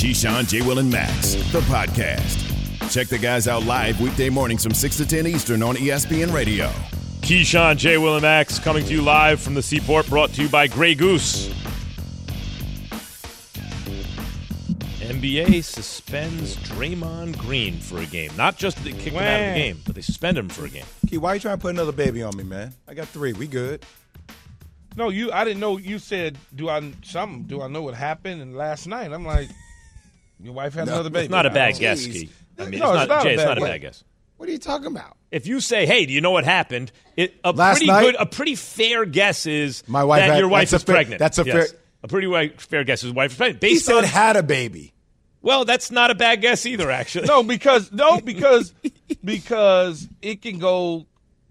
Keyshawn, J. Will, and Max, the podcast. Check the guys out live weekday mornings from 6 to 10 Eastern on ESPN Radio. Keyshawn, J. Will, and Max coming to you live from the Seaport, brought to you by Grey Goose. NBA suspends Draymond Green for a game. Not just they kick him out of the game, but they suspend him for a game. Key, why are you trying to put another baby on me, man? I got three. We good. No, you. I didn't know. You said, "Do I something? Do I know what happened?" And last night, I'm like, "Your wife had another baby." It's not a bad oh, Jeez. guess, Key. I mean, No, it's it's not, not a Jay, it's not a bad guess. What are you talking about? If you say, "Hey, do you know what happened?" It a Last pretty night- good, a pretty fair guess is My wife that had- your wife is fair- pregnant. that's a Yes. fair- a pretty fair guess is your wife is pregnant. He said on had a baby. well, that's not a bad guess either. Actually, No, because no, because because it can go,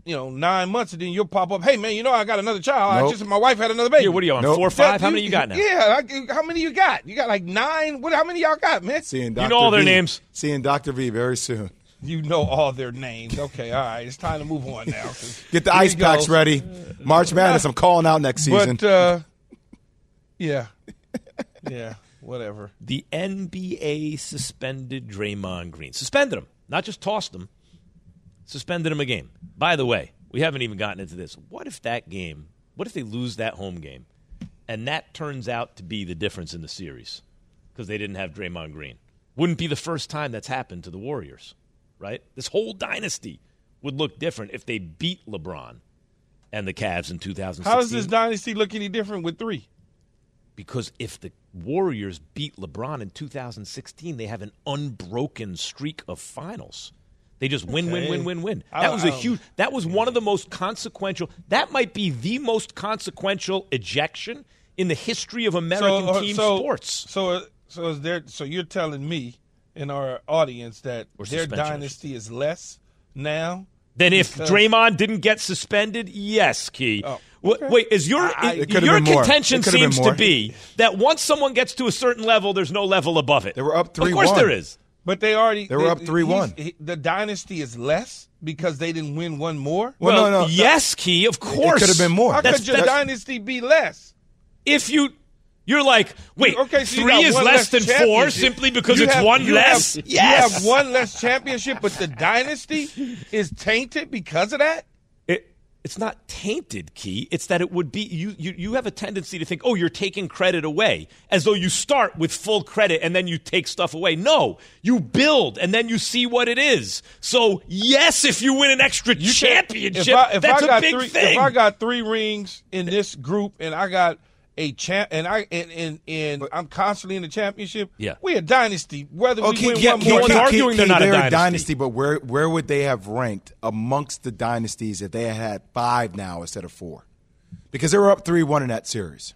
you know, nine months, and then you'll pop up. Hey, man, you know, I got another child. I just my wife had another baby. Yeah, what are you on Nope. four or five? How many you got now? Yeah, I, how many you got? You got like nine. What? How many y'all got, man? Seeing Dr. You know all their V. names. Seeing Dr. V very soon. You know all their names. Okay, all right. It's time to move on now. Get the ice packs goes. ready. March Madness. I'm calling out next season. But uh, yeah, yeah, whatever. the NBA suspended Draymond Green. Suspended him, not just tossed him. Suspended him a game. By the way, we haven't even gotten into this. What if that game? What if they lose that home game, and that turns out to be the difference in the series because they didn't have Draymond Green? Wouldn't be the first time that's happened to the Warriors, right? This whole dynasty would look different if they beat LeBron and the Cavs in 2016. How does this dynasty look any different with three? because if the Warriors beat LeBron in 2016, they have an unbroken streak of finals. They just win, win, Okay. win, win, win. I- That was a huge. That was one of the most consequential. That might be the most consequential ejection in the history of American uh, team so, sports. So, uh, so is there? So you're telling me in our audience that Or their suspension, I should dynasty is less now? Then if because- Draymond didn't get suspended, yes, Key. Oh, Wait, okay. wait, is your I- I- your contention It could've been seems to be that once someone gets to a certain level, there's no level above it. They were up three. Of course, 3-1. there is. But they already They were up 3-1. he- The dynasty is less because they didn't win one more. Well, Well, no, no. yes, Key. Of course, could have been more. How That's- could your that's- dynasty be less? if you you're like, wait, Okay, so three is one less than four simply because You it's have- one you less. Have, yes, you have one less championship, but the dynasty is tainted because of that. It, it's not tainted, Key. It's that it would be you, you. You have a tendency to think, oh, you're taking credit away, as though you start with full credit and then you take stuff away. No, you build and then you see what it is. So yes, if you win an extra You championship, if I, if that's I a got big three, thing. If I got three rings in this group and I got a champ, and I and and, and I'm constantly in the championship. Yeah. we a dynasty. Whether we Okay, win yeah, one no more, one's or not. arguing they're not a they're dynasty. but where where would they have ranked amongst the dynasties if they had had five now instead of four? Because they were up three one in that series.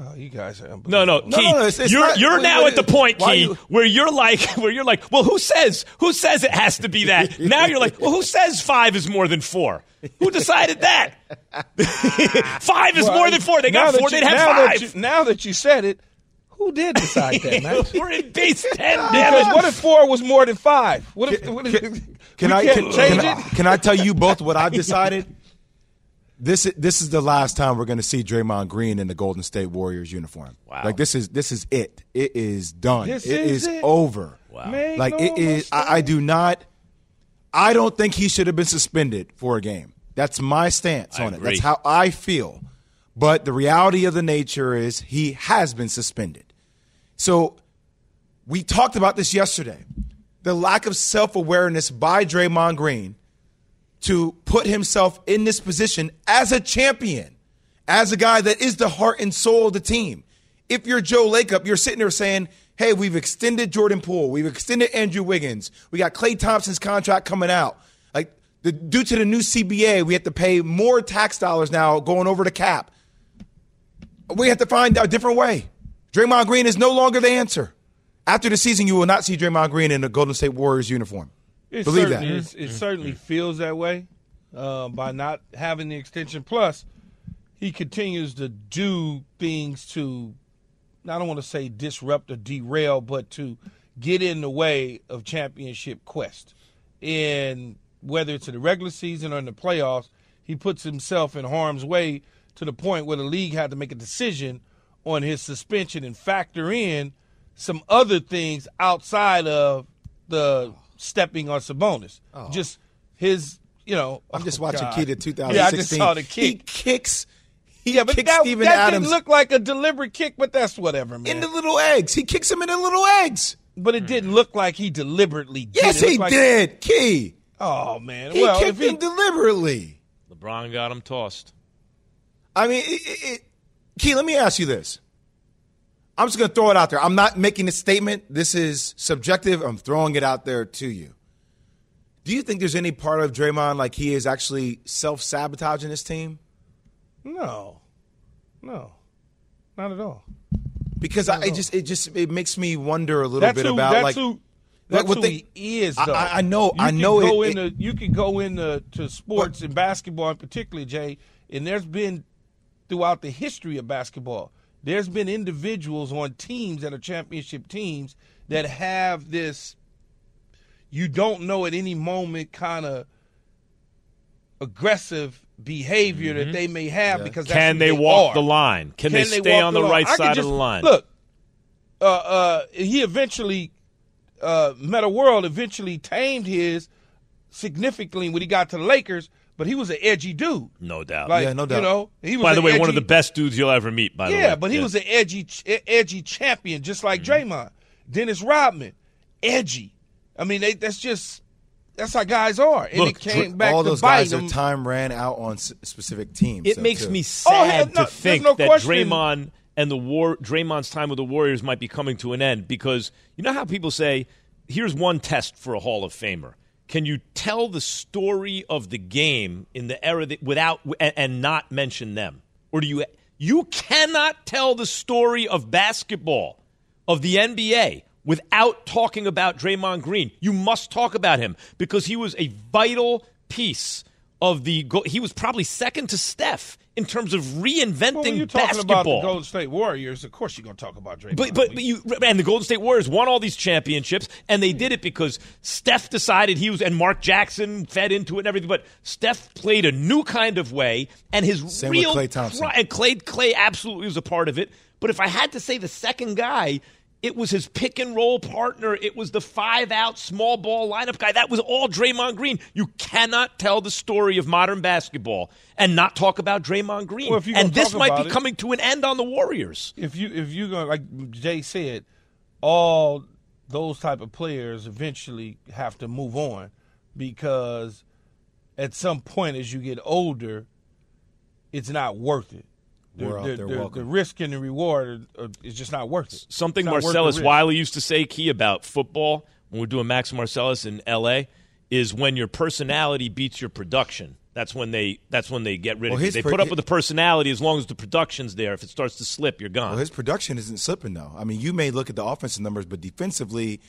Oh, you guys are No, no, No, no, no, it's- it's you're not- you're wait, now wait, at the point, Key, you- where you're like, where you're like, well, who says who says it has to be that? now you're like, well, who says five is more than four? Who decided that? five is more than four. They got four. you- They'd have five. That you, now that you said it, who did decide that, man? We're in base ten. Because what if four was more than five? What if, what if Can we I can, change can I- it? can I tell you both what I've decided? This this is the last time we're going to see Draymond Green in the Golden State Warriors uniform. Wow. Like this is this is it. It is done. This it is is, it. over. Wow. Make Like no it is. I, I do not. I don't think he should have been suspended for a game. That's my stance I on it. That's how I feel. But the reality of the nature is he has been suspended. So we talked about this yesterday. The lack of self awareness by Draymond Green to put himself in this position as a champion, as a guy that is the heart and soul of the team. If you're Joe Lacob, you're sitting there saying, hey, we've extended Jordan Poole, we've extended Andrew Wiggins, we got Klay Thompson's contract coming out. Like, the, due to the new CBA, we have to pay more tax dollars now going over the cap. We have to find a different way. Draymond Green is no longer the answer. After the season, you will not see Draymond Green in a Golden State Warriors uniform. It Believe that. certainly is- It certainly feels that way uh, by not having the extension. Plus, he continues to do things to, I don't want to say disrupt or derail, but to get in the way of championship quest. And whether it's in the regular season or in the playoffs, he puts himself in harm's way to the point where the league had to make a decision on his suspension and factor in some other things outside of the stepping on Sabonis. Oh. Just his, you know. I'm just oh, watching God. Key to 2016. Yeah, I just saw the kick. He kicks. He yeah, but kicks that, Steven that Adams didn't look like a deliberate kick, but that's whatever, man. in the little eggs. He kicks him in the little eggs. but it didn't look like he deliberately did. Yes, It he like- did. Key. Oh man, He well, if kicked he, him deliberately. LeBron got him tossed. I mean, it, it, it, Key, let me ask you this. I'm just going to throw it out there. I'm not making a statement. This is subjective. I'm throwing it out there to you. Do you think there's any part of Draymond like he is actually self sabotaging his team? no, no, not at all. Because I, it just it just it makes me wonder a little That's bit who. about that's like who. like That's what who they- he is. I- Though. I- I know- You I know Go it- into you can go into to sports and basketball in particular, Jay. And there's been throughout the history of basketball, there's been individuals on teams that are championship teams that have this. You don't know at any moment kind of aggressive behavior that they may have because that's Can they they walk are. the line? Can, they stay on the line? right side just- of the line? Look, uh, uh, he eventually, uh, Metta World eventually tamed his significantly when he got to the Lakers, but he was an edgy dude. no doubt. Like, Yeah, no doubt. You know, he was by the an way, one of the best dudes you'll ever meet. By the way, Yeah, but he was an edgy, edgy champion, just like Mm-hmm. Draymond. Dennis Rodman, edgy. I mean, they, that's just that's how guys are, and Look, it came back all to those bite guys, them. their time ran out on s- specific teams. It though, makes too. me Oh, yeah, sad no, to there's think no that question. Draymond and the war Draymond's time with the Warriors might be coming to an end because you know how people say, here's one test for a Hall of Famer. Can you tell the story of the game in the era that, without and, not mention them? Or do you you cannot tell the story of basketball of the NBA without talking about Draymond Green. You must talk about him because he was a vital piece of the. He was probably second to Steph in terms of reinventing Well, when you're talking basketball. about the Golden State Warriors, of course you're going to talk about Draymond. But but, but you and the Golden State Warriors won all these championships, and they did it because Steph decided he was, and Mark Jackson fed into it and everything. But Steph played a new kind of way, and his Same with real Klay Thompson. and Klay Klay absolutely was a part of it. But if I had to say the second guy. It was his pick and roll partner. It was the five out small ball lineup guy. That was all Draymond Green. You cannot tell the story of modern basketball and not talk about Draymond Green. Well, and this might be it- coming to an end on the Warriors. if you if you're going like Jay said, all those type of players eventually have to move on because at some point as you get older, it's not worth it. The, We're out there the- welcome. the risk and the reward are, are, is just not worth it. Something It's not worth the Marcellus. Wiley used to say, key about football when we're doing Max Marcellus in L.A. is when your personality beats your production. That's when they. That's when they get rid Well, of you. his They per- put up with the personality as long as the production's there. If it starts to slip, you're gone. Well, his production isn't slipping though. I mean, you may look at the offensive numbers, but defensively,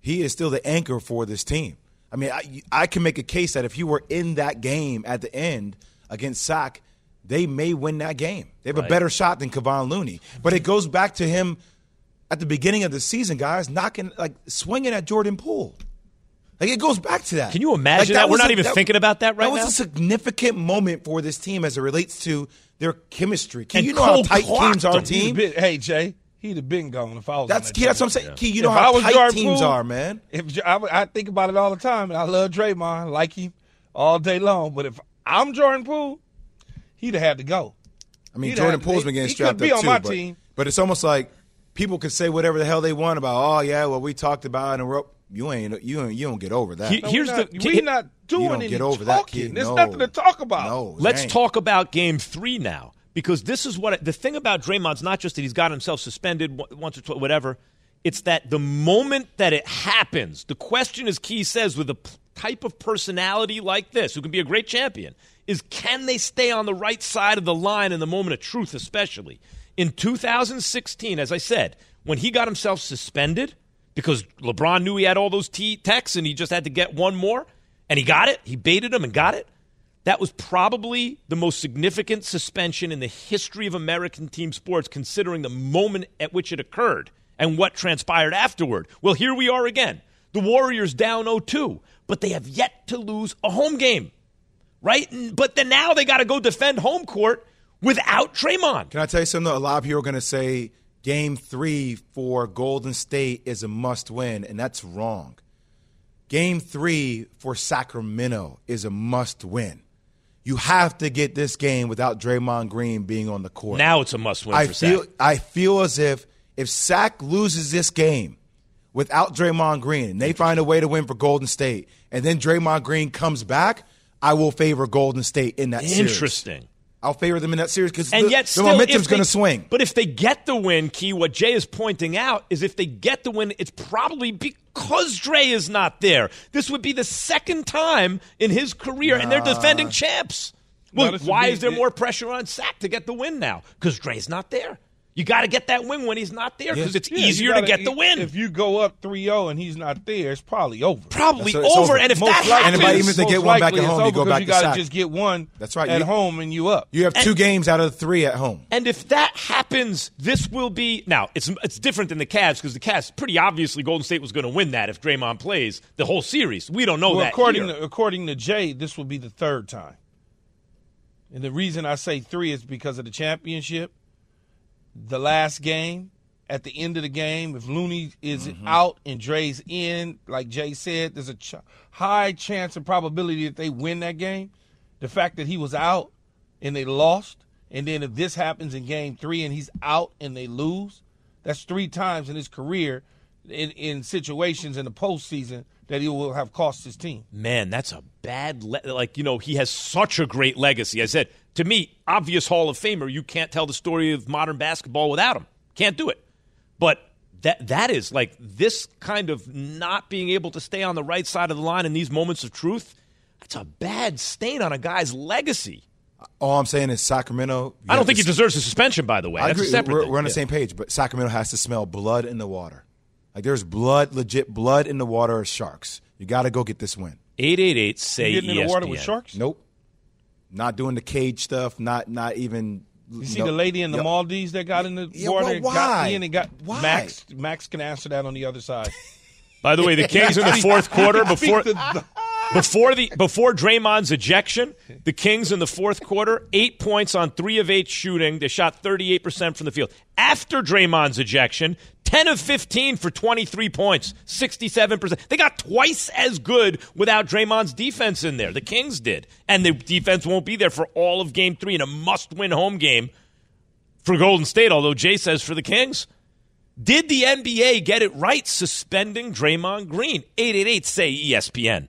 he is still the anchor for this team. I mean, I, I can make a case that if you were in that game at the end against Sac, they may win that game. They have a better shot than Kevon Looney. But it goes back to him at the beginning of the season, guys, knocking like swinging at Jordan Poole. Like it goes back to that. Can you imagine Like, that? We're not a- even thinking about that right now? That was now? a significant moment for this team as it relates to their chemistry. Can And you know how tight teams are, team? Been- hey Jay, he'd have been gone if I was. That's on that key. That's what I'm team. saying. Key, you know If I how tight Jordan teams Poole, are, man. If I think about it all the time, and I love Draymond, like him all day long. But if I'm Jordan Poole, he'd have had to go. I mean, He'd Jordan have- Poole's he- been getting he strapped could be up on too. my but, team. but it's almost like people could say whatever the hell they want about. Oh yeah, well we talked about it and we're, you ain't you ain't, you don't get over that. He- No, Here's we're not, the- we're not doing you don't any get over talking. that, kid. There's no. nothing to talk about. No, Let's ain't. talk about game three now because this is what the thing about Draymond's not just that he's got himself suspended once or twice, whatever. It's that the moment that it happens, the question, as Key says, with a p- type of personality like this, who can be a great champion, is can they stay on the right side of the line in the moment of truth, especially? In 2016, as I said, when he got himself suspended because LeBron knew he had all those T texts and he just had to get one more, and he got it, he baited him and got it. That was probably the most significant suspension in the history of American team sports, considering the moment at which it occurred and what transpired afterward. Well, here we are again. The Warriors down 0 2, but they have yet to lose a home game, right? But then now they got to go defend home court without Draymond. Can I tell you something? A lot of people are going to say Game three for Golden State is a must win, and that's wrong. Game three for Sacramento is a must win. You have to get this game without Draymond Green being on the court. Now it's a must win I for feel Sac. I feel as if if Sac loses this game without Draymond Green and they find a way to win for Golden State, and then Draymond Green comes back, I will favor Golden State in that series. Interesting. I'll favor them in that series because And the, yet, the still, momentum's going to swing. But if they get the win, Key, what Jay is pointing out is if they get the win, it's probably because Dre is not there. This would be the second time in his career, and they're defending champs. Well, No, this would why is there more pressure on Sac to get the win now? Because Dre's not there. You got to get that win when he's not there because it's Yeah, easier to gotta- get the win. If you go up 3-0 and he's not there, it's probably over. probably That's- over. over. And if Most that likely, And if happens, even if they most get one back likely at it's home, you over go 'cause back you to gotta just get one That's right. at You- home and you up. You have two games out of the three at home. And if that happens, this will be now. It's it's different than the Cavs because the Cavs pretty obviously Golden State was going to win that if Draymond plays the whole series. We don't know well, that. according here. to, according to Jay, this will be the third time. And the reason I say three is because of the championship. The last game, at the end of the game, if Looney is Mm-hmm. out and Dre's in, like Jay said, there's a ch- high chance and probability that they win that game. The fact that he was out and they lost, and then if this happens in game three and he's out and they lose, that's three times in his career in, in situations in the postseason that he will have cost his team. man, that's a bad le- like you know he has such a great legacy. I said to me, obvious Hall of Famer. You can't tell the story of modern basketball without him. Can't do it. But that that is like this kind of not being able to stay on the right side of the line in these moments of truth. That's a bad stain on a guy's legacy. All I'm saying is Sacramento. I don't think to he deserves a suspension. By the way, I that's agree. a. We're, we're on the Yeah. same page, but Sacramento has to smell blood in the water. Like there's blood, legit blood in the water of sharks. You got to go get this win. Eight eight eight say Getting in the water with sharks. Nope. Not doing the cage stuff. Not not even. You see the lady in the Maldives that got in the Yeah, water, well, and got why? in and got Why? Max. Max can answer that on the other side. By the way, the Kings in the fourth quarter before Speak the- before the before Draymond's ejection, the Kings in the fourth quarter, eight points on three of eight shooting. They shot thirty eight percent from the field. After Draymond's ejection, ten of fifteen for twenty three points, sixty seven percent. They got twice as good without Draymond's defense in there. The Kings did, and the defense won't be there for all of Game Three in a must win home game for Golden State. Although Jay says for the Kings. Did the NBA get it right suspending Draymond Green? 888 say ESPN.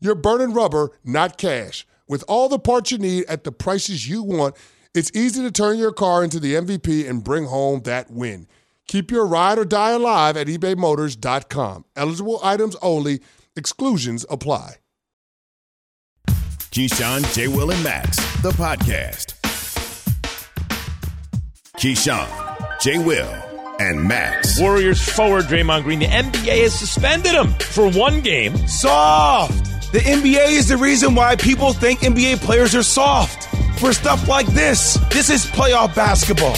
you're burning rubber, not cash. With all the parts you need at the prices you want, it's easy to turn your car into the MVP and bring home that win. Keep your ride or die alive at ebaymotors.com. Eligible items only, exclusions apply. Keyshawn, J. Will, and Max, the podcast. Keyshawn, J. Will, and Max. Warriors forward Draymond Green. The NBA has suspended him for one game. Soft. The NBA is the reason why people think NBA players are soft for stuff like this. This is playoff basketball.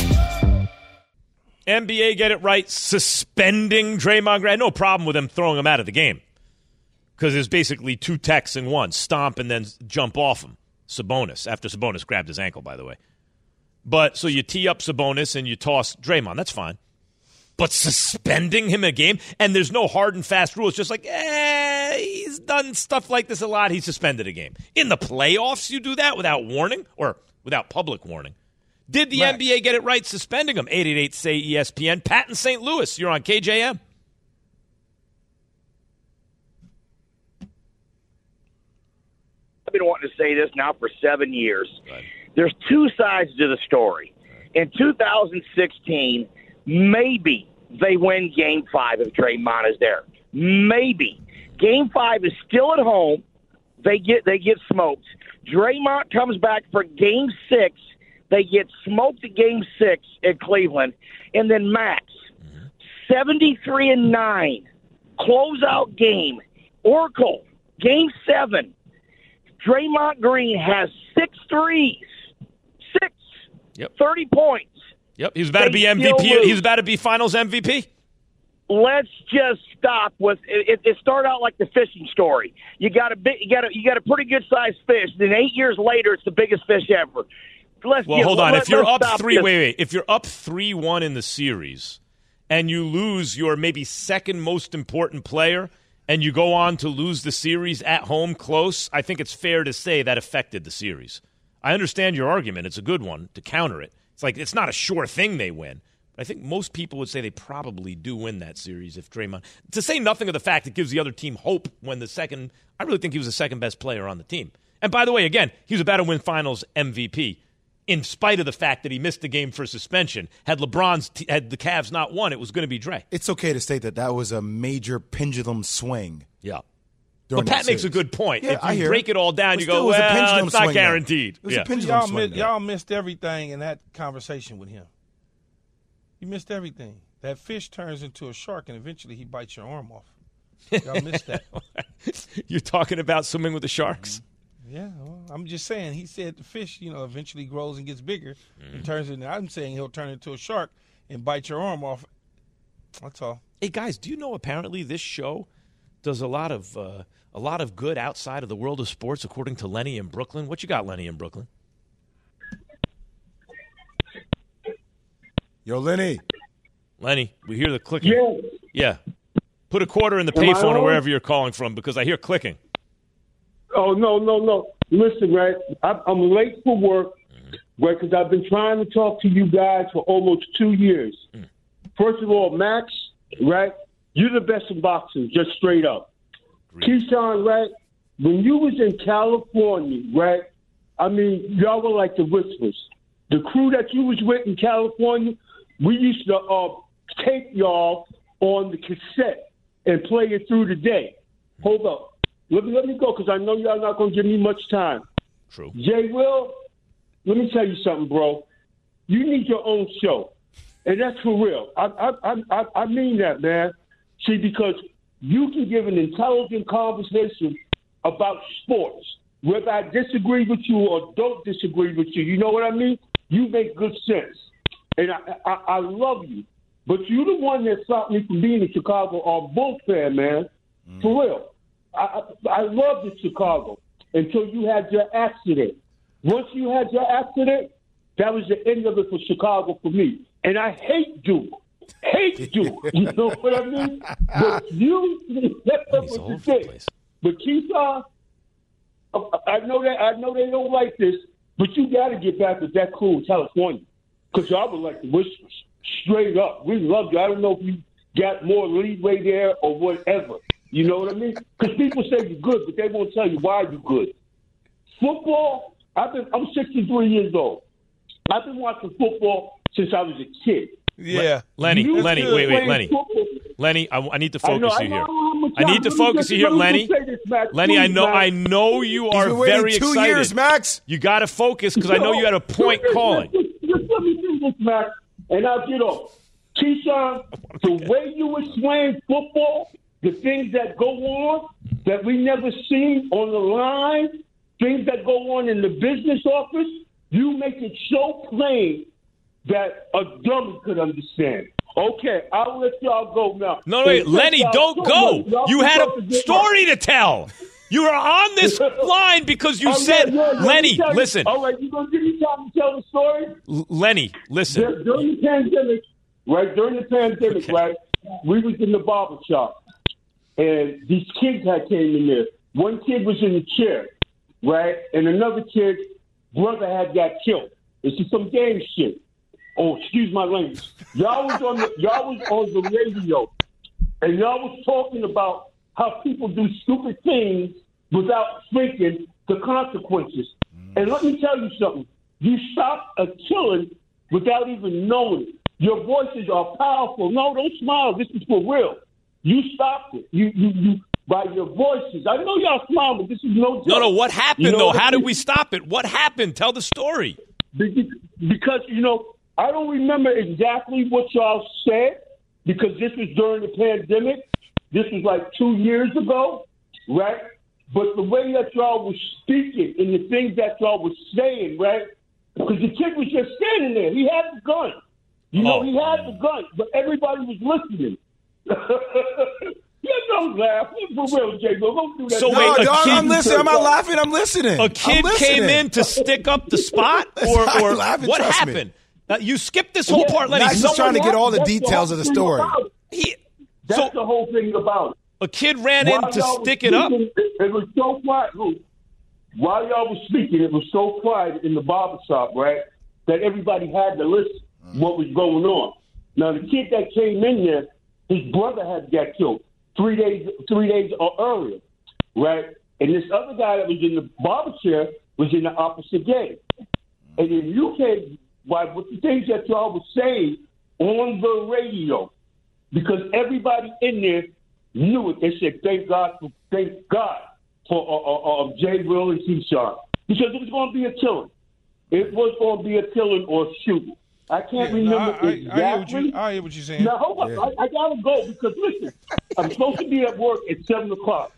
NBA get it right, suspending Draymond Green. No problem with them throwing him out of the game because there's basically two techs in one: stomp and then jump off him. Sabonis after Sabonis grabbed his ankle, by the way. But so you tee up Sabonis and you toss Draymond. That's fine but suspending him a game and there's no hard and fast rules. Just like, eh, he's done stuff like this a lot. He suspended a game in the playoffs. You do that without warning or without public warning. Did the. NBA get it right suspending him? 888 say ESPN. Pat in St. Louis, you're on KJM. I've been wanting to say this now for seven years. Right. There's two sides to the story. In 2016, maybe they win Game Five if Draymond is there. Maybe Game Five is still at home. They get they get smoked. Draymond comes back for Game Six. They get smoked at Game Six at Cleveland, and then Max, 73 and nine, closeout game. Oracle, Game Seven. Draymond Green has six threes, six, Yep. 30 points. Yep, he was about to be MVP. He was about to be Finals MVP. let's just stop with it. It started out like the fishing story. You got a big, you got a, you got a pretty good sized fish. Then eight years later, it's the biggest fish ever. Let's Well, get- hold on. let- if you're up three, this. wait, wait. If you're up three one in the series, and you lose your maybe second most important player, and you go on to lose the series at home close, I think it's fair to say that affected the series. I understand your argument. It's a good one to counter it. It's like it's not a sure thing they win. But I think most people would say they probably do win that series if Draymond. To say nothing of the fact it gives the other team hope when the second. I really think he was the second best player on the team. And by the way, again, he was about to win Finals MVP in spite of the fact that he missed the game for suspension. Had LeBron's t- had the Cavs not won, it was going to be Dre. It's okay to state that that was a major pendulum swing. Yeah. During But Pat makes a good point. Yeah, if I you hear break it all down, But you go, it was a well, it's not swing, guaranteed. It was Yeah. a pendulum Y'all, swing. mi- y'all missed everything in that conversation with him. You missed everything. That fish turns into a shark, and eventually he bites your arm off. Y'all missed that. You're talking about swimming with the sharks? Yeah, well, I'm just saying. He said the fish, you know, eventually grows and gets bigger Mm-hmm. and turns into. I'm saying he'll turn into a shark and bite your arm off. That's all. Hey guys, do you know apparently this show does a lot of uh, a lot of good outside of the world of sports, according to Lenny in Brooklyn. What you got, Lenny in Brooklyn? Yo, Lenny. Lenny, we hear the clicking. Yeah. Yeah. Put a quarter in the payphone or wherever you're calling from because I hear clicking. Oh no, no, no. Listen, right? I'm, I'm late for work, mm. right? Because I've been trying to talk to you guys for almost two years. Mm. First of all, Max, right? You're the best in boxing, just straight up. Keyshawn, right? When you was in California, right? I mean, y'all were like the Whispers. The crew that you was with in California, we used to uh, tape y'all on the cassette and play it through the day. Hold up. Let me let me go because I know y'all not going to give me much time. True. Jay Will, let me tell you something, bro. You need your own show, and that's for real. I I I, I I mean that, man. See, because you can give an intelligent conversation about sports, whether I disagree with you or don't disagree with you. You know what I mean? You make good sense, and I I, I love you. But you're the one that stopped me from being in Chicago or Bull fan, man. Mm. For real. I, I I loved Chicago until you had your accident. Once you had your accident, that was the end of it for Chicago for me. And I hate Duke. Hate you. You know what I mean? But you, that's what you over the said. place. But Keyshawn, uh, I I know that I know they don't like this, but you got to get back with that crew in California because y'all were like the whispers, straight up. We love you. I don't know if you got more leeway there or whatever. You know what I mean? Because people say you're good, but they won't tell you why you're good. Football, I've been. I'm 63 years old. I've been watching football since I was a kid. Yeah. Lenny, You Lenny, wait, wait, Lenny. football. Lenny, I, I need to I know, focus I you know, here. I need to focus you here, Lenny. this, Max, Lenny, I know, Max. I know you are been very two excited. years, Max. You got to focus because I know you had a point Just- calling. Just, just let me do this, Max, and I'll get off. Keyshawn, the way you explain football, the things that go on that we never seen on the line, things that go on in the business office, you make it so plain that a dummy could understand. Okay, I'll let y'all go now. No, wait, Lenny, don't go. You had a story to tell. You were on this line because you said, Lenny, listen, All right, you gonna give me time to tell the story? L- Lenny, listen. Dur- during the pandemic, right? During the pandemic, Okay. right? We was in the barber shop, and these kids had came in there. One kid was in the chair, right, and another kid brother had got killed. This is some game shit. Oh, excuse my language. Y'all was on the y'all was on the radio, and y'all was talking about how people do stupid things without thinking the consequences. And let me tell you something. You stop a killing without even knowing it. Your voices are powerful. No, don't smile. This is for real. You stopped it. You, you, you, by your voices. I know y'all smile, but this is no joke. No, no. What happened You know though? How did we stop it? What happened? Tell the story. Because, you know, I don't remember exactly what y'all said because this was during the pandemic. This was like two years ago, right? But the way that y'all was speaking and the things that y'all was saying, right? Because the kid was just standing there. He had the gun. You know, Oh. he had the gun, but everybody was listening. yeah, don't laugh. For real, J. Don't do that. So No, wait, a dog, kid- I'm listening. I'm not laughing. I'm listening. A kid I'm came in to stick up the spot, or, or what happened? me. Uh, you skipped this whole Yeah, part, Lenny. Someone- trying to get all the details of the story. he- That's so the whole thing about it. a kid ran in to stick it up. It, it was so quiet. Look, while y'all was speaking, it was so quiet in the barber shop, right, that everybody had to listen what was going on. Now, the kid that came in there, his brother had got killed three days three days earlier, right? And this other guy that was in the barber chair was in the opposite game. And then you came by with the things that y'all was saying on the radio because everybody in there knew it. They said, "Thank God for thank God for uh, uh, uh, Jay Will and Keyshawn because it was going to be a killing. It was going to be a killing or shooting. I can't Yeah, remember I, I, exactly. I, hear what you, I hear what you're saying. Now hold on, I, I gotta go because listen, I'm supposed to be at work at seven o'clock.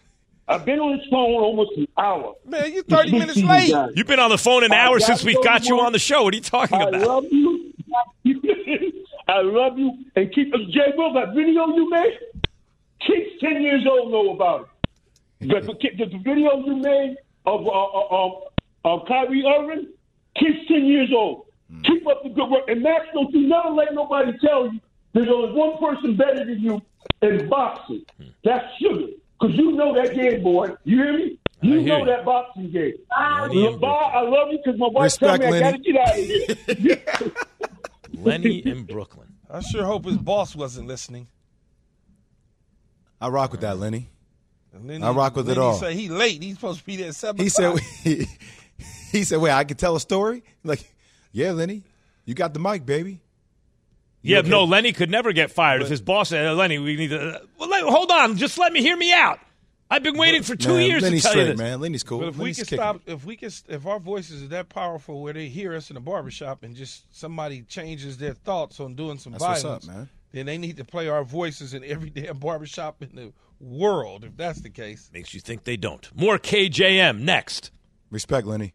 I've been on this phone almost an hour. Man, you're 30 minutes late. You You've been on the phone an I hour since we go got you on the show. What are you talking I about? I love you. I love you. And keep Jay Will, that video you made, kids ten years old know about it. The, the, the video you made of uh, uh, um, of Kyrie Irving, kids ten years old. Keep up the good work. And Max, don't you never let nobody tell you there's only one person better than you in boxing. That's sugar. Because you know that game, boy. You hear me? You hear know you. that boxing game. Lenny and Lamar, I love you because my wife Respect, told me I got to get out of here. Lenny in Brooklyn. I sure hope his boss wasn't listening. I rock with that, Lenny. And then I rock with it all. He said he late. He's supposed to be there at seven. He said, he, he said, wait, I can tell a story? Like, yeah, Lenny, you got the mic, baby. Yeah, okay? no, Lenny could never get fired if his boss said, "Uh, "Lenny, we need to." Uh, well, let, hold on, just let me hear me out. I've been waiting for two Man, years Lenny's to tell straight, you this. man. Lenny's cool. But if we Lenny's can stop, if we can, if our voices are that powerful where they hear us in the barbershop and just somebody changes their thoughts on doing some That's what's violence, up, man. then they need to play our voices in every damn barbershop in the world. If that's the case, Makes you think they don't. More KJM next. Respect, Lenny.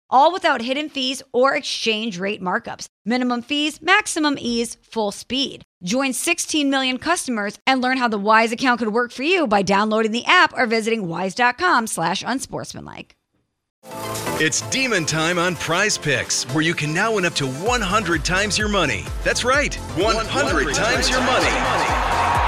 All without hidden fees or exchange rate markups. Minimum fees, maximum ease, full speed. Join 16 million customers and learn how the Wise account could work for you by downloading the app or visiting wise.com slash unsportsmanlike. It's demon time on Prize Picks, where you can now win up to 100 times your money. That's right, 100, times your money.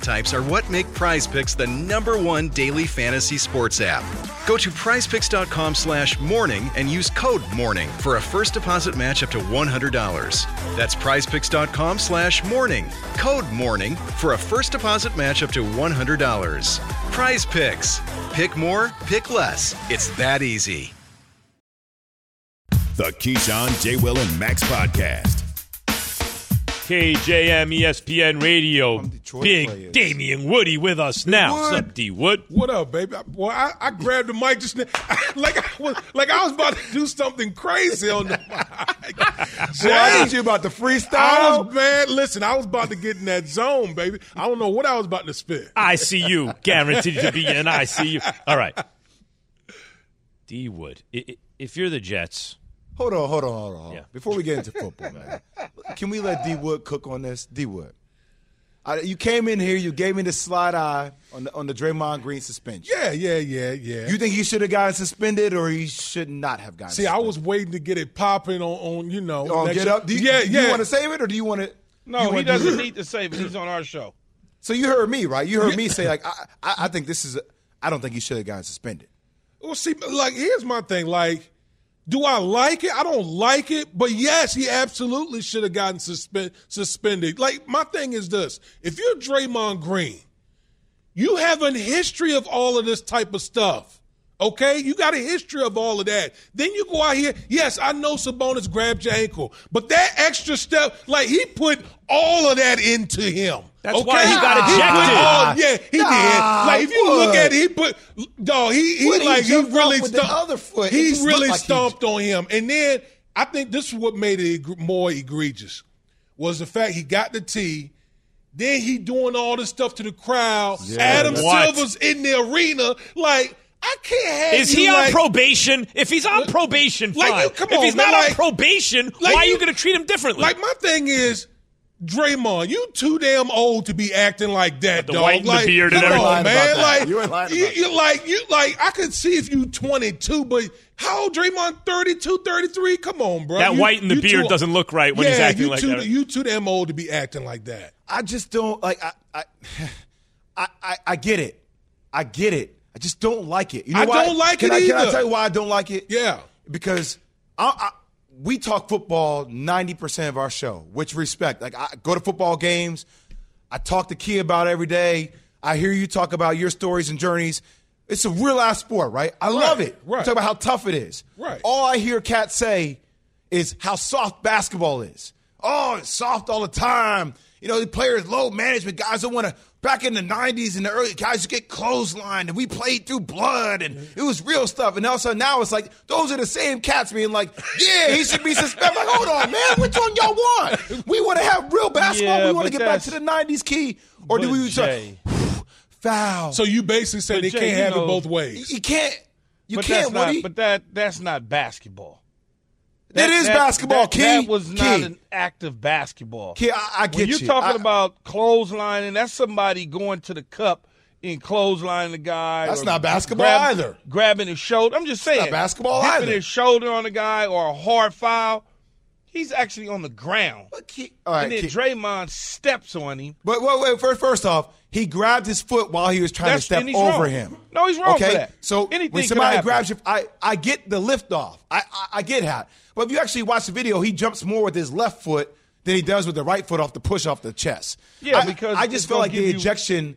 types are what make Prize Picks the number one daily fantasy sports app. Go to prizepicks.com slash morning and use code morning for a first deposit match up to $100. That's prizepicks.com slash morning. Code morning for a first deposit match up to $100. Prize Picks. Pick more, pick less. It's that easy. The Keyshawn, J. Will, and Max podcast. KJM ESPN Radio. Big players. Damien Woody with us now. What's up, D Wood? What up, baby? Well, I, I grabbed the mic just now, like I was like I was about to do something crazy on the mic. Boy, I thought you about the I freestyle. was man. Listen, I was about to get in that zone, baby. I don't know what I was about to spit. I see you. Guaranteed to be in I see you. All right. D Wood, i- i- if you're the Jets, Hold on, hold on, hold on. hold on. Yeah. Before we get into football, man, can we let D Wood cook on this? D Wood, I, you came in here, you gave me the slide eye on the on the Draymond Green suspension. Yeah, yeah, yeah, yeah. You think he should have gotten suspended, or he should not have gotten? See, I was waiting to get it popping on, on you know. Oh, next- get up. Do you, yeah, do yeah. you want to save it, or do you want to? No, he doesn't need to save it. He's on our show. So you heard me, right? You heard me say like, I, I, I think this is. A, I don't think he should have gotten suspended. Well, see, like, here's my thing. Like, do I like it? I don't like it, but yes, he absolutely should have gotten suspend, suspended. Like, my thing is this: if you're Draymond Green, you have a history of all of this type of stuff. Okay, you got a history of all of that. Then you go out here. Yes, I know Sabonis grabbed your ankle, but that extra step, like he put all of that into him. That's okay? why he got put ejected. all- yeah, he Nah, did. Like if you look at it, he put dog. He he Wood, he like he jumped really off the stomped other foot. He really looked like he- stomped on him, and then I think this is what made it more egregious was the fact he got the tee. Then he doing all this stuff to the crowd. Adam What? Silver's in the arena. Like I can't have. is you he on like, probation? If he's on probation, like, fine. you- come if on, he's man, not on probation, like why are you you- going to treat him differently? Like my thing is, Draymond, you too damn old to be acting like that, the dog. white and the like, beard and come everything. on, You ain't lying man. about. Like You you, you like you like I could see if you 22, but how old Draymond 32, 33? Come on, bro. that You- white and the beard too- doesn't look right when yeah, he's acting you like too, that. You too damn old to be acting like that. I just don't like. I, I, I, I, I get it. I get it. I just don't like it. You know I why? don't like can it I, Can I tell you why I don't like it? Yeah. because I, I, we talk football ninety percent of our show, which respect. Like I go to football games, I talk to Key about it every day. I hear you talk about your stories and journeys. It's a real ass sport, right? I love it. right. Talk about how tough it is. Right. All I hear cats say is how soft basketball is. Oh, it's soft all the time. You know, the players, low management, guys don't want to. Back in the 90s and the early guys used to get clotheslined and we played through blood and it was real stuff. And also now it's like, those are the same cats being like, yeah, he should be suspended. Like, hold on, man, which one y'all want? We want to have real basketball. Yeah, we want to get back to the 90s key. Or do But we Jay, foul? So you basically say But they Jay, can't you have know- it both ways. you can't. You but can't, that's not, Woody. But that that's not basketball. It is basketball, that, Key. That was not Key. an active basketball. Key, I, I get when you're you. talking I- about clotheslining, that's somebody going to the cup and clotheslining the guy. That's not basketball grab- either. Grabbing his shoulder. I'm just saying. not basketball dipping either. his shoulder on the guy or a hard foul. He's actually on the ground. But Key- all right, and then Key- Draymond steps on him. But wait, wait, first, first off, he grabbed his foot while he was trying That's- to step over wrong. him. No, he's wrong for okay? that. So Anything when somebody grabs you, I, I get the lift off. I, I, I get that. But if you actually watch the video, he jumps more with his left foot than he does with the right foot off the push off the chest. Yeah, I, because I just feel like the give you- ejection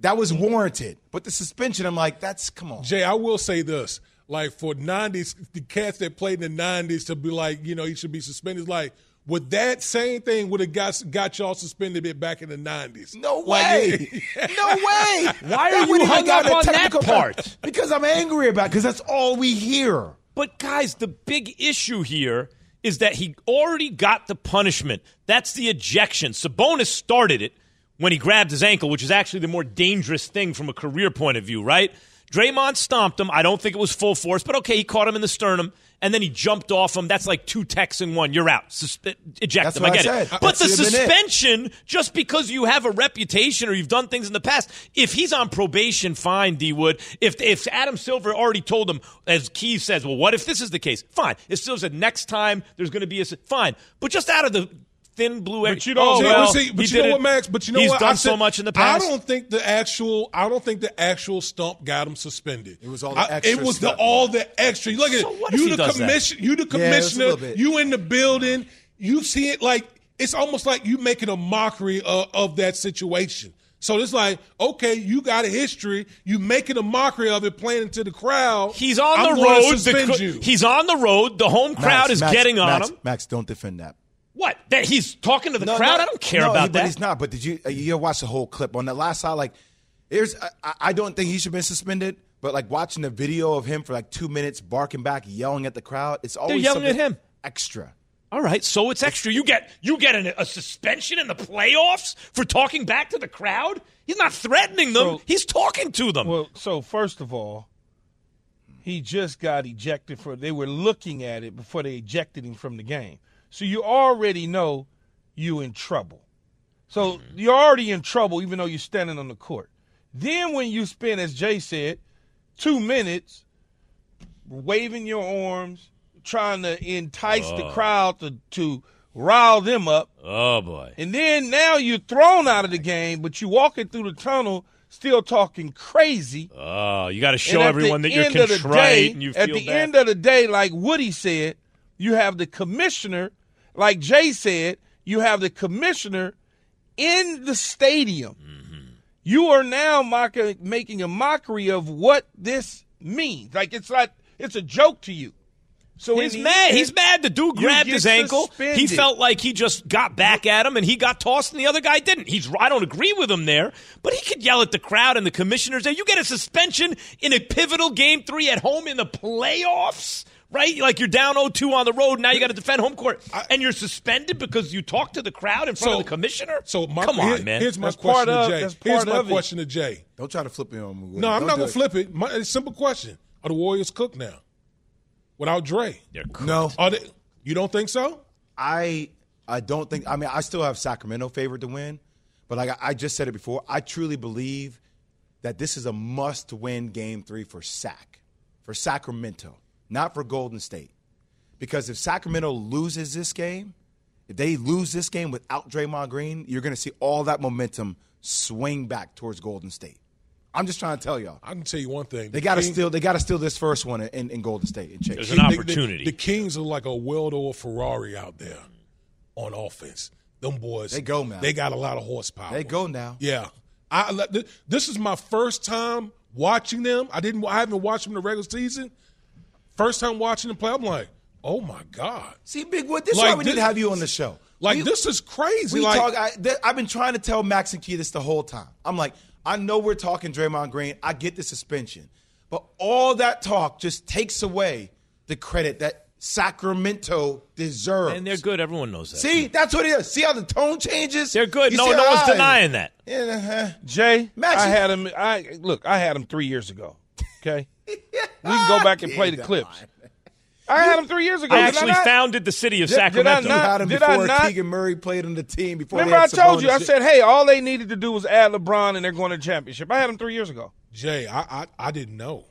that was warranted, but the suspension, I'm like, that's come on. Jay, I will say this: like for '90s, the cats that played in the '90s to be like, you know, he should be suspended. Like, would that same thing would have got got y'all suspended it back in the '90s? No Like, way. no way. Why are That you wouldn't hung up on that technical- part? Because I'm angry about it, because that's all we hear. But guys, the big issue here is that he already got the punishment. That's the ejection. Sabonis started it when he grabbed his ankle, which is actually the more dangerous thing from a career point of view, right? Draymond stomped him. I don't think it was full force, but okay, he caught him in the sternum, and then he jumped off him. That's like two techs in one. You're out. Suspe- uh, eject That's him. I I get it. But the should have been it. suspension, just because you have a reputation or you've done things in the past, if he's on probation, fine, D Wood. If if Adam Silver already told him, as Keith says, well, what if this is the case? Fine. If Silver said next time there's going to be a, fine, but just out of the thin blue air. But you don't- oh, well, but see, but you know it. what, Max? But you know he's what? done I so much in the past. I don't think the actual. I don't think the actual stump got him suspended. It was all the I- extra It was stuff. the all the extra. Look at So it. what if You he the does commission. You the Yeah, it's a commissioner. little you in the building. You see it like it's almost like you making a mockery of, of that situation. So it's like, okay, you got a history. You making a mockery of it, playing into the crowd. He's on I'm the gonna road. The Suspend you. He's on the road. The home crowd Max, is Max, getting on Max, him. Max, don't defend that. What? That he's talking to the No, crowd? no, I don't care no, about he- that. But he's not. But did you uh, you watch the whole clip on that last side? Like, there's I, I don't think he should have been suspended. But like watching the video of him for like two minutes barking back, yelling at the crowd, it's always yelling at him. extra. All right, so it's extra. You get you get an, a suspension in the playoffs for talking back to the crowd. He's not threatening them. So- He's talking to them. Well, so first of all, he just got ejected for. They were looking at it before they ejected him from the game. So you already know you in trouble. So Mm-hmm. you're already in trouble, even though you're standing on the court. Then when you spend, as Jay said, two minutes waving your arms, trying to entice the crowd to to rile them up, oh boy. and then now you're thrown out of the game, but you're walking through the tunnel still talking crazy. Oh, you got to show everyone that you're end of the contrite day- and you At the bad. end of the day, like Woody said, you have the commissioner, like Jay said, you have the commissioner in the stadium. Mm-hmm. You are now mock- making a mockery of what this means. Like it's like it's a joke to you. So He's mad. end, He's mad. The dude grabbed his ankle. He felt like he just got back at him, and he got tossed, and the other guy didn't. He's. I don't agree with him there, but he could yell at the crowd and the commissioners. There, you get a suspension in a pivotal game three at home in the playoffs. Right, like you're down 0-2 on the road. Now you got to defend home court, and you're suspended because you talked to the crowd in front So- of the commissioner. So my, come on, here- man. Here's my That's part question of- to Jay. that's Here's my of it. question to Jay. Don't try to flip me on me. No, I'm Don't not gonna it. flip it. My, it's a simple question: Are the Warriors cooked now without Dre? They're cooked. No, Are they? You don't think so? I I don't think. I mean, I still have Sacramento favored to win, but like I, I just said it before, I truly believe that this is a must-win game three for Sac, for Sacramento, not for Golden State, because if Sacramento loses this game, if they lose this game without Draymond Green, you're going to see all that momentum swing back towards Golden State. I'm just trying to tell y'all. I can tell you one thing: They The got to steal. They got to steal this first one in, in Golden State and Chase. There's an the- the- opportunity. The, Kings are like a well-oiled Ferrari out there on offense. Them boys, They go, man. They got a lot of horsepower. They go now. Yeah, I. This is my first time watching them. I didn't. I haven't watched them in the regular season. First time watching them play, I'm like, oh my god! See, Big Wood, this is Like why we need to have you on the show. Like We- this is crazy. We like talk. I, th- I've been trying to tell Max and Key this the whole time. I'm like, I know we're talking Draymond Green. I get the suspension, but all that talk just takes away the credit that Sacramento deserves. and they're good. Everyone knows that. See, that's what it is. See how the tone changes. they're good. You No, no one's I- denying that. Yeah, uh-huh. Jay, Max, I had him. I look, I had him three years ago. Okay, we can go back and play the clips. I had him three years ago. I Did actually not? founded the city of Did- did I Sacramento. Not- had him Did I before not- Keegan Murray played on the team. Before Remember, they I had told you. I said, "Hey, all they needed to do was add LeBron, and they're going to the championship." I had him three years ago. Jay, I, I I didn't know.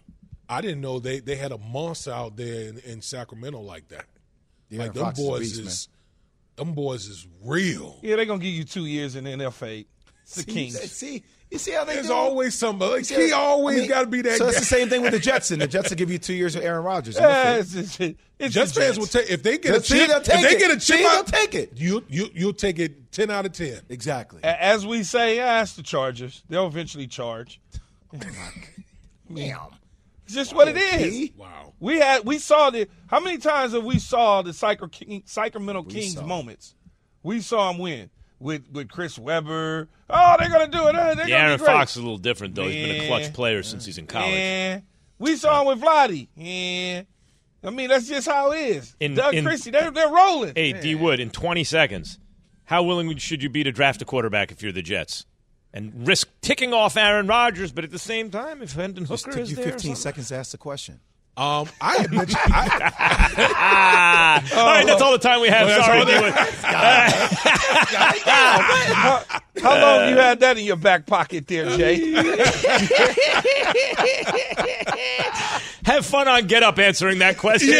I didn't know they, they had a monster out there in, in Sacramento like that. De'Aaron like them Fox is boys beast, is them boys is real. Yeah, they're gonna give you two years, and then they'll fade. It's the See, Kings. See, you see how they There's do? always somebody. Uh, like, he always I mean, got to be that. So guy. it's the same thing with the Jets. And the Jets will give you two years with Aaron Rodgers. Yeah, it's, it's, it's Jets the fans Jets. will take if they get a chip. If they it. get a chip, they'll take it. You you you'll take it ten out of ten. Exactly. As we say, ask the Chargers. They'll eventually charge. Oh, Damn. It's just what it is. Wow. We had we saw the how many times have we saw the Sacramento Kings saw. moments? We saw them win with with Chris Webber. Oh, they're gonna do it. Uh, They're The gonna Aaron. Fox is a little different though. He's been a clutch player since he's in college. Yeah. We saw him with Vlade. Yeah. I mean, that's just how it is. In- Doug in- Christie, they're, they're rolling. Hey, Yeah. D Wood, in 20 seconds, how willing should you be to draft a quarterback if you're the Jets? And risk ticking off Aaron Rodgers, but at the same time, if Hendon Just Hooker took is you there. or 15 something- seconds to ask the question. Um, I had mentioned. I, all right, that's all the time we have. that's Sorry, all D the- Wood. How, how long you had that in your back pocket there, Jay? Have fun on Get Up answering that question.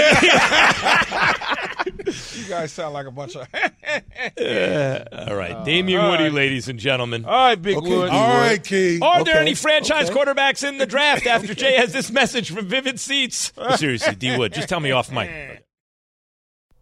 you guys sound like a bunch of. all right, Damien all Woody, right. ladies and gentlemen. All right, Big Okay, Wood. All right, Key. Are there any franchise okay. quarterbacks in the draft after Jay has this message from Vivid Seats? Seriously, D Wood, just tell me off mic.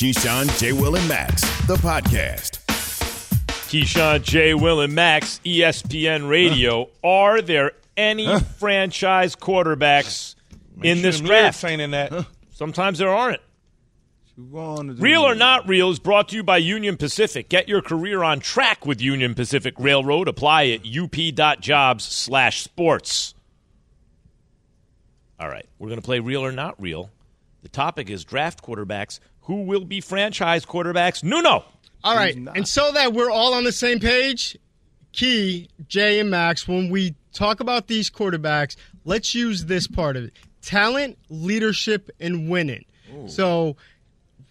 Keyshawn, J. Will, and Max, the podcast. Keyshawn, J. Will, and Max, ESPN Radio. Are there any franchise quarterbacks in this draft? Saying that. Sometimes there aren't. Real or not real is brought to you by Union Pacific. Get your career on track with Union Pacific Railroad. Apply at up.jobs slash sports. All right, we're going to play real or not real. The topic is draft quarterbacks. Who will be franchise quarterbacks? Nuno. All right, and so that we're all on the same page, Key, Jay, and Max, when we talk about these quarterbacks, let's use this part of it talent, leadership, and winning. So,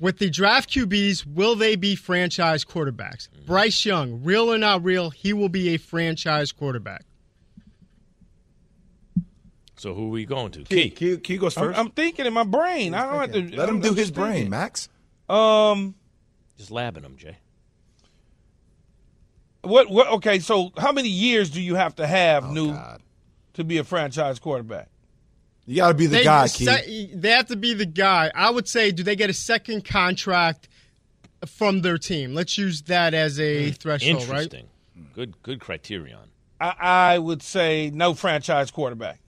with the draft QBs, will they be franchise quarterbacks? Mm. Bryce Young, real or not real, he will be a franchise quarterback. So who are we going to? Key, Key, Key goes I'm, first. I'm thinking in my brain. I don't have to. Let him I'm do his brain, thinking. Max. Um, Just labbing him, Jay. what? What? Okay, so how many years do you have to have, Oh, new, to be a franchise quarterback? You got to be the they, guy, se- Key. they have to be the guy. I would say, do they get a second contract from their team? Let's use that as a threshold, right? Interesting. Good, good criterion. I, I would say no franchise quarterback.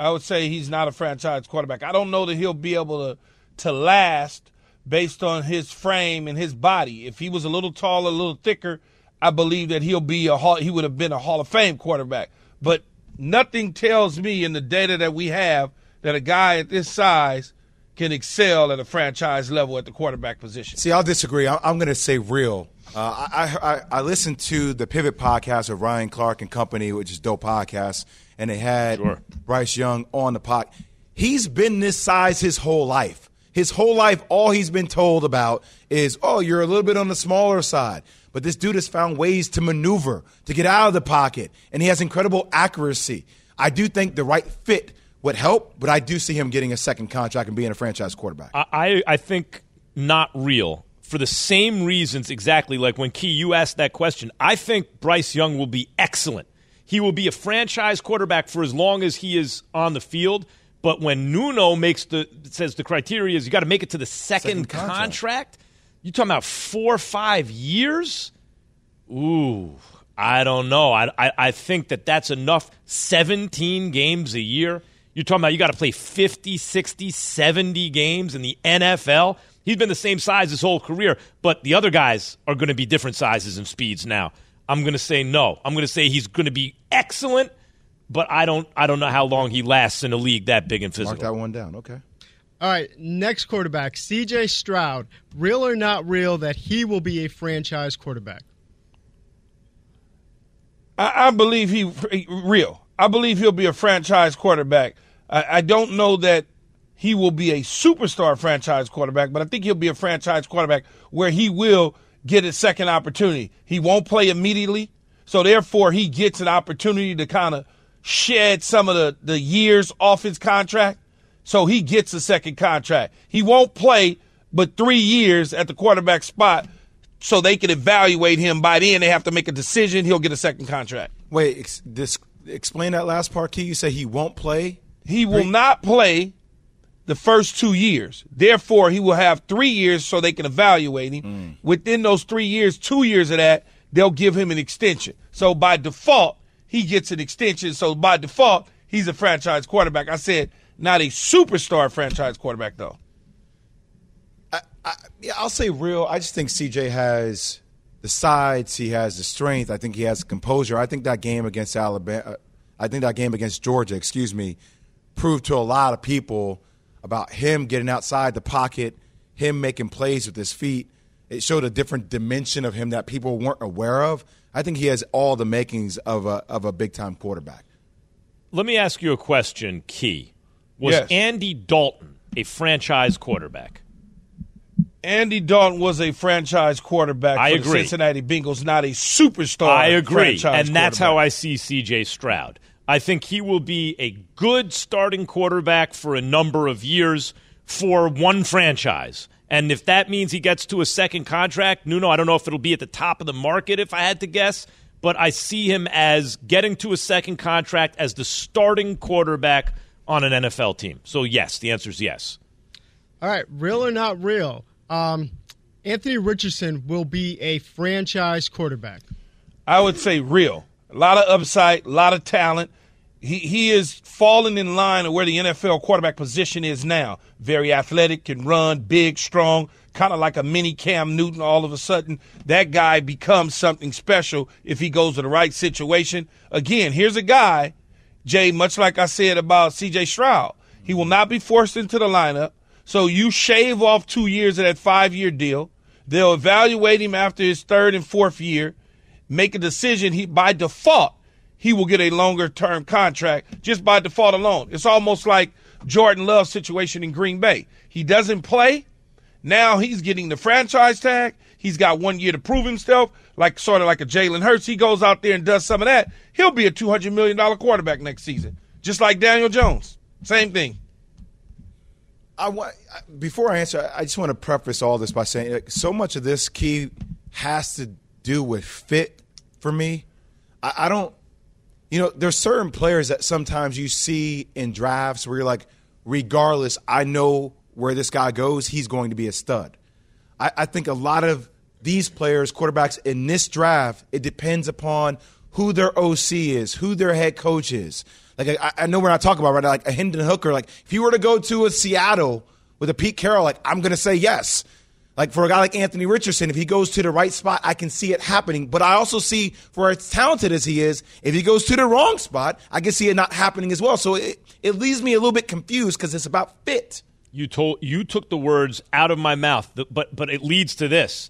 I would say he's not a franchise quarterback. I don't know that he'll be able to to last based on his frame and his body. If he was a little taller, a little thicker, I believe that he'll be a hall, he would have been a Hall of Fame quarterback. But nothing tells me in the data that we have that a guy at this size can excel at a franchise level at the quarterback position. See, I'll disagree. I'm going to say real. Uh, I, I I listened to the Pivot podcast of Ryan Clark and Company, which is dope podcast, and they had Bryce Young on the pod. He's been this size his whole life. His whole life, all he's been told about is, "Oh, you're a little bit on the smaller side." But this dude has found ways to maneuver, to get out of the pocket, and he has incredible accuracy. I do think the right fit would help, but I do see him getting a second contract and being a franchise quarterback. I, I think not real for the same reasons exactly like when Key you asked that question. I think Bryce Young will be excellent. He will be a franchise quarterback for as long as he is on the field. But when Nuno makes the says the criteria is you got to make it to the second, Second contract. contract, you talking about four or five years? Ooh, I don't know. I, I, I think that that's enough. 17 games a year. You're talking about you got to play 50, 60, 70 games in the NFL. He's been the same size his whole career, but the other guys are going to be different sizes and speeds now. I'm going to say no. I'm going to say he's going to be excellent, but I don't I don't know how long he lasts in a league that big and physical. Mark that one down. Okay. All right, next quarterback, CJ Stroud. Real or not real that he will be a franchise quarterback? I, I believe he real. I believe he'll be a franchise quarterback. I, I don't know that he will be a superstar franchise quarterback, but I think he'll be a franchise quarterback where he will get a second opportunity. He won't play immediately, so therefore he gets an opportunity to kind of shed some of the, the years off his contract. So he gets a second contract. He won't play but three years at the quarterback spot so they can evaluate him. By then, they have to make a decision. He'll get a second contract. Wait, ex- this, explain that last part, Key. You say he won't play. He will not play the first two years. Therefore, he will have three years so they can evaluate him. Mm. Within those three years, two years of that, they'll give him an extension. So by default, he gets an extension. So by default, he's a franchise quarterback. I said not a superstar franchise quarterback though. I, yeah, I'll say real. I just think CJ has the sides. He has the strength. I think he has the composure. I think that game against Alabama, uh, I think that game against Georgia, excuse me, proved to a lot of people about him getting outside the pocket, him making plays with his feet. It showed a different dimension of him that people weren't aware of. I think he has all the makings of a of a big time quarterback. Let me ask you a question, Key. Was Yes. Andy Dalton a franchise quarterback? Andy Dalton was a franchise quarterback I for agree. the Cincinnati Bengals, not a superstar. I agree. franchise And that's how. I see CJ Stroud. I think he will be a good starting quarterback for a number of years for one franchise. And if that means he gets to a second contract, Nuno, I don't know if it'll be at the top of the market if I had to guess, but I see him as getting to a second contract as the starting quarterback on an NFL team. So, yes, the answer is yes. All right, real or not real? Um, Anthony Richardson will be a franchise quarterback. I would say real. A lot of upside, a lot of talent. He he is falling in line of where the NFL quarterback position is now. Very athletic, can run, big, strong, kind of like a mini Cam Newton. All of a sudden, that guy becomes something special if he goes to the right situation. Again, here's a guy, Jay, much like I said about CJ Stroud. He will not be forced into the lineup. So you shave off two years of that five year deal. They'll evaluate him after his third and fourth year, make a decision. He by default he will get a longer term contract just by default alone. It's almost like Jordan Love's situation in Green Bay. He doesn't play. Now he's getting the franchise tag. He's got one year to prove himself, like sort of like a Jalen Hurts. He goes out there and does some of that. He'll be a two hundred million dollar quarterback next season, just like Daniel Jones. Same thing. I want before I answer, I just want to preface all this by saying like, so much of this key has to do with fit for me. I, I don't, you know, there's certain players that sometimes you see in drafts where you're like, regardless, I know where this guy goes, he's going to be a stud. I, I think a lot of these players, quarterbacks in this draft, it depends upon who their OC is, who their head coach is. Like I, I know we're not talking about right now, like a Hendon Hooker. Like if you were to go to a Seattle with a Pete Carroll, like I'm going to say yes. Like for a guy like Anthony Richardson, if he goes to the right spot, I can see it happening. But I also see, for as talented as he is, if he goes to the wrong spot, I can see it not happening as well. So it, it leaves me a little bit confused because it's about fit. You told you took the words out of my mouth, but but it leads to this.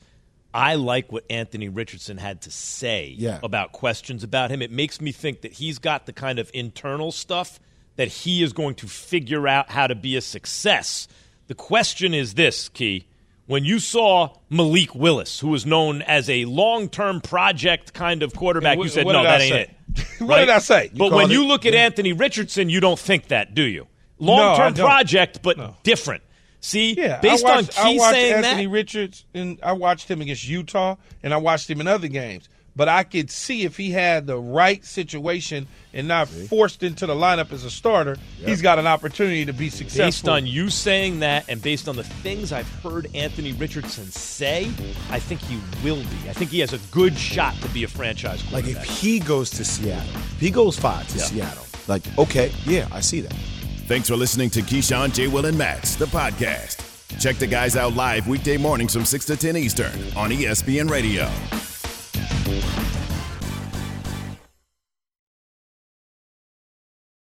I like what Anthony Richardson had to say Yeah. about questions about him. It makes me think that he's got the kind of internal stuff that he is going to figure out how to be a success. The question is this, Key. When you saw Malik Willis, who was known as a long-term project kind of quarterback, you said, "No, did I that ain't say? it." What did I say? You but when called you look at yeah. Anthony Richardson, you don't think that, do you? Long-term don't. project, but different. See, Yeah, based watched, on I Key watched saying Anthony that, Richards, and I watched him against Utah, and I watched him in other games. But I could see if he had the right situation and not forced into the lineup as a starter, he's got an opportunity to be successful. based on you saying that and based on the things I've heard Anthony Richardson say, I think he will be. I think he has a good shot to be a franchise quarterback. Like if he goes to Seattle, if he goes five to Yeah. Seattle, like okay, yeah, I see that. Thanks for listening to Keyshawn, J. Will, and Max, the podcast. Check the guys out live weekday mornings from 6 to 10 Eastern on ESPN Radio. Thank you.